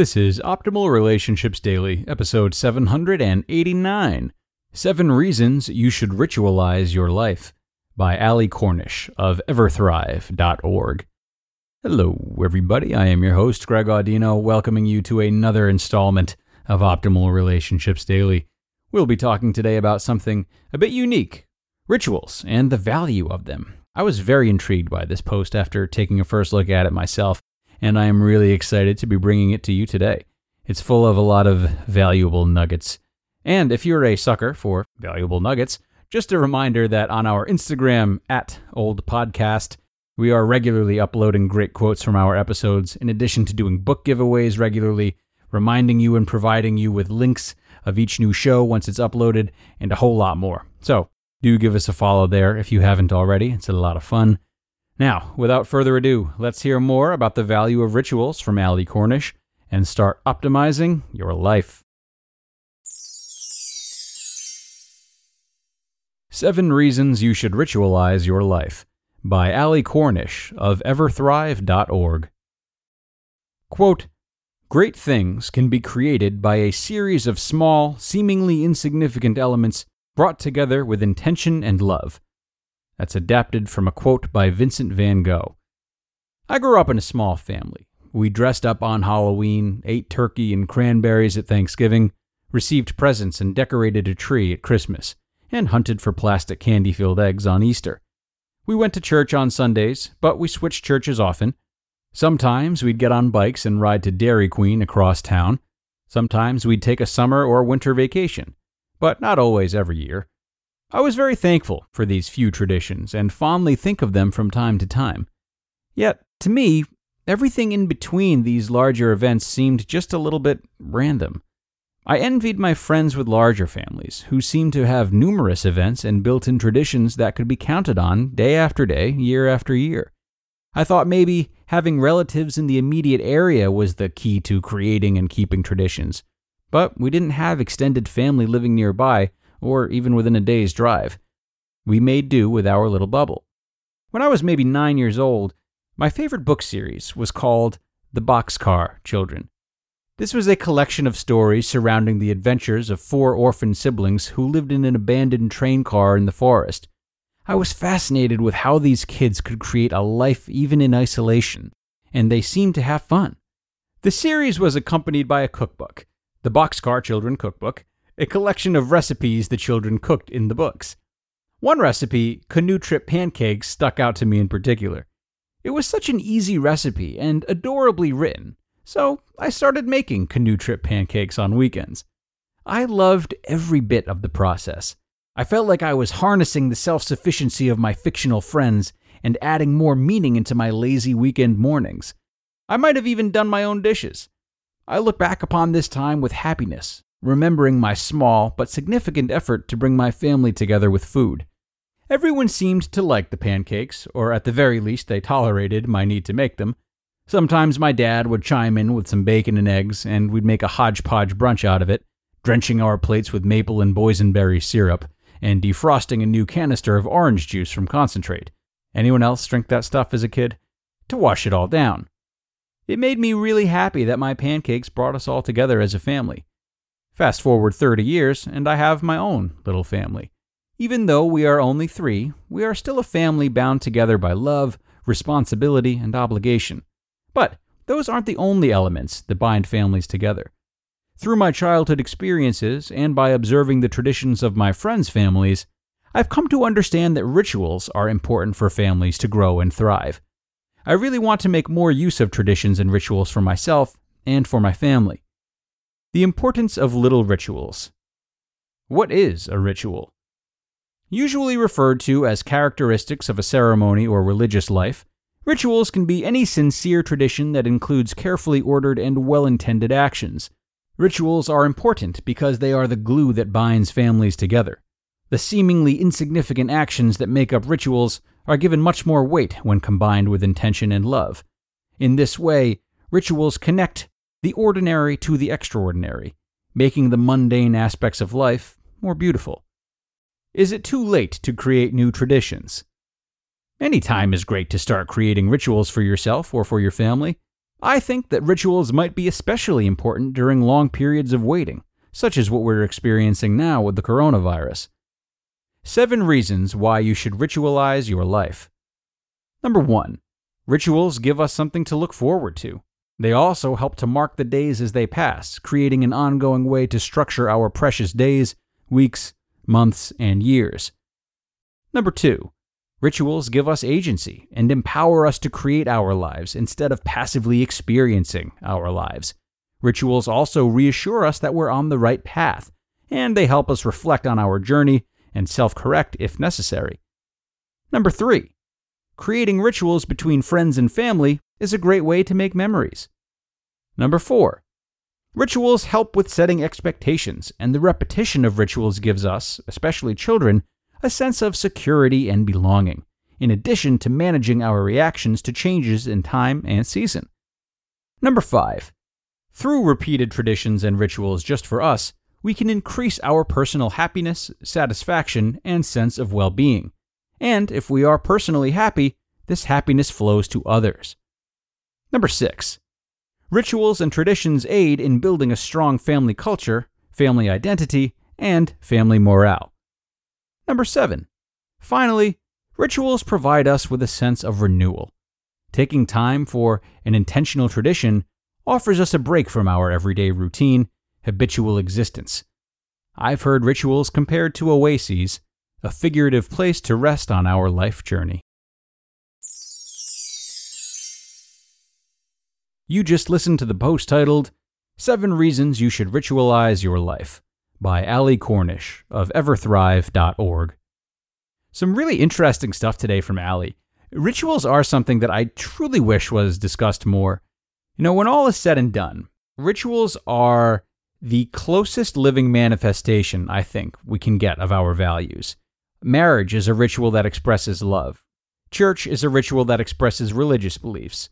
This is Optimal Relationships Daily, episode 789 Seven Reasons You Should Ritualize Your Life by Ali Cornish of Everthrive.org. Hello, everybody. I am your host, Greg Audino, welcoming you to another installment of Optimal Relationships Daily. We'll be talking today about something a bit unique rituals and the value of them. I was very intrigued by this post after taking a first look at it myself and I am really excited to be bringing it to you today. It's full of a lot of valuable nuggets. And if you're a sucker for valuable nuggets, just a reminder that on our Instagram at Old Podcast, we are regularly uploading great quotes from our episodes, in addition to doing book giveaways regularly, reminding you and providing you with links of each new show once it's uploaded, and a whole lot more. So do give us a follow there if you haven't already. It's a lot of fun. Now, without further ado, let's hear more about the value of rituals from Ali Cornish and start optimizing your life. Seven Reasons You Should Ritualize Your Life by Ali Cornish of Everthrive.org. Quote, Great things can be created by a series of small, seemingly insignificant elements brought together with intention and love. That's adapted from a quote by Vincent van Gogh. I grew up in a small family. We dressed up on Halloween, ate turkey and cranberries at Thanksgiving, received presents and decorated a tree at Christmas, and hunted for plastic candy filled eggs on Easter. We went to church on Sundays, but we switched churches often. Sometimes we'd get on bikes and ride to Dairy Queen across town. Sometimes we'd take a summer or winter vacation, but not always every year. I was very thankful for these few traditions and fondly think of them from time to time. Yet, to me, everything in between these larger events seemed just a little bit random. I envied my friends with larger families, who seemed to have numerous events and built in traditions that could be counted on day after day, year after year. I thought maybe having relatives in the immediate area was the key to creating and keeping traditions. But we didn't have extended family living nearby, or even within a day's drive. We made do with our little bubble. When I was maybe nine years old, my favorite book series was called The Boxcar Children. This was a collection of stories surrounding the adventures of four orphan siblings who lived in an abandoned train car in the forest. I was fascinated with how these kids could create a life even in isolation, and they seemed to have fun. The series was accompanied by a cookbook, the Boxcar Children Cookbook, a collection of recipes the children cooked in the books. One recipe, canoe trip pancakes, stuck out to me in particular. It was such an easy recipe and adorably written, so I started making canoe trip pancakes on weekends. I loved every bit of the process. I felt like I was harnessing the self sufficiency of my fictional friends and adding more meaning into my lazy weekend mornings. I might have even done my own dishes. I look back upon this time with happiness remembering my small but significant effort to bring my family together with food. Everyone seemed to like the pancakes, or at the very least, they tolerated my need to make them. Sometimes my dad would chime in with some bacon and eggs, and we'd make a hodgepodge brunch out of it, drenching our plates with maple and boysenberry syrup, and defrosting a new canister of orange juice from concentrate. Anyone else drink that stuff as a kid? To wash it all down. It made me really happy that my pancakes brought us all together as a family. Fast forward 30 years, and I have my own little family. Even though we are only three, we are still a family bound together by love, responsibility, and obligation. But those aren't the only elements that bind families together. Through my childhood experiences and by observing the traditions of my friends' families, I've come to understand that rituals are important for families to grow and thrive. I really want to make more use of traditions and rituals for myself and for my family. The importance of little rituals. What is a ritual? Usually referred to as characteristics of a ceremony or religious life, rituals can be any sincere tradition that includes carefully ordered and well intended actions. Rituals are important because they are the glue that binds families together. The seemingly insignificant actions that make up rituals are given much more weight when combined with intention and love. In this way, rituals connect the ordinary to the extraordinary, making the mundane aspects of life more beautiful. Is it too late to create new traditions? Any time is great to start creating rituals for yourself or for your family. I think that rituals might be especially important during long periods of waiting, such as what we're experiencing now with the coronavirus. Seven reasons why you should ritualize your life. Number one, rituals give us something to look forward to. They also help to mark the days as they pass, creating an ongoing way to structure our precious days, weeks, months, and years. Number two, rituals give us agency and empower us to create our lives instead of passively experiencing our lives. Rituals also reassure us that we're on the right path, and they help us reflect on our journey and self correct if necessary. Number three, creating rituals between friends and family is a great way to make memories. Number four, rituals help with setting expectations, and the repetition of rituals gives us, especially children, a sense of security and belonging, in addition to managing our reactions to changes in time and season. Number five, through repeated traditions and rituals just for us, we can increase our personal happiness, satisfaction, and sense of well being. And if we are personally happy, this happiness flows to others. Number six, rituals and traditions aid in building a strong family culture, family identity, and family morale. Number seven, finally, rituals provide us with a sense of renewal. Taking time for an intentional tradition offers us a break from our everyday routine habitual existence. I've heard rituals compared to oases, a figurative place to rest on our life journey. You just listened to the post titled Seven Reasons You Should Ritualize Your Life by Allie Cornish of everthrive.org. Some really interesting stuff today from Allie. Rituals are something that I truly wish was discussed more. You know, when all is said and done, rituals are the closest living manifestation, I think, we can get of our values. Marriage is a ritual that expresses love. Church is a ritual that expresses religious beliefs.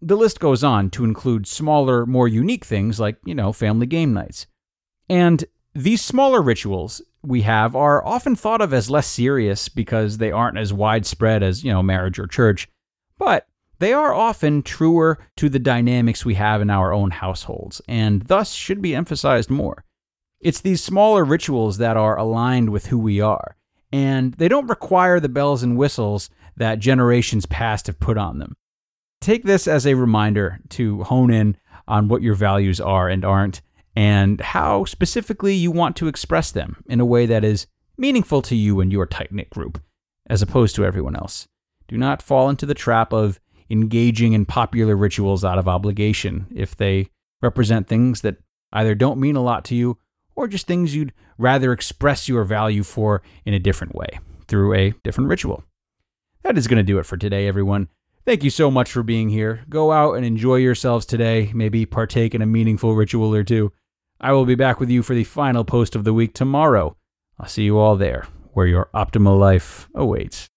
The list goes on to include smaller, more unique things like, you know, family game nights. And these smaller rituals we have are often thought of as less serious because they aren't as widespread as, you know, marriage or church. But they are often truer to the dynamics we have in our own households, and thus should be emphasized more. It's these smaller rituals that are aligned with who we are, and they don't require the bells and whistles that generations past have put on them. Take this as a reminder to hone in on what your values are and aren't, and how specifically you want to express them in a way that is meaningful to you and your tight knit group, as opposed to everyone else. Do not fall into the trap of engaging in popular rituals out of obligation if they represent things that either don't mean a lot to you or just things you'd rather express your value for in a different way through a different ritual. That is going to do it for today, everyone. Thank you so much for being here. Go out and enjoy yourselves today. Maybe partake in a meaningful ritual or two. I will be back with you for the final post of the week tomorrow. I'll see you all there, where your optimal life awaits.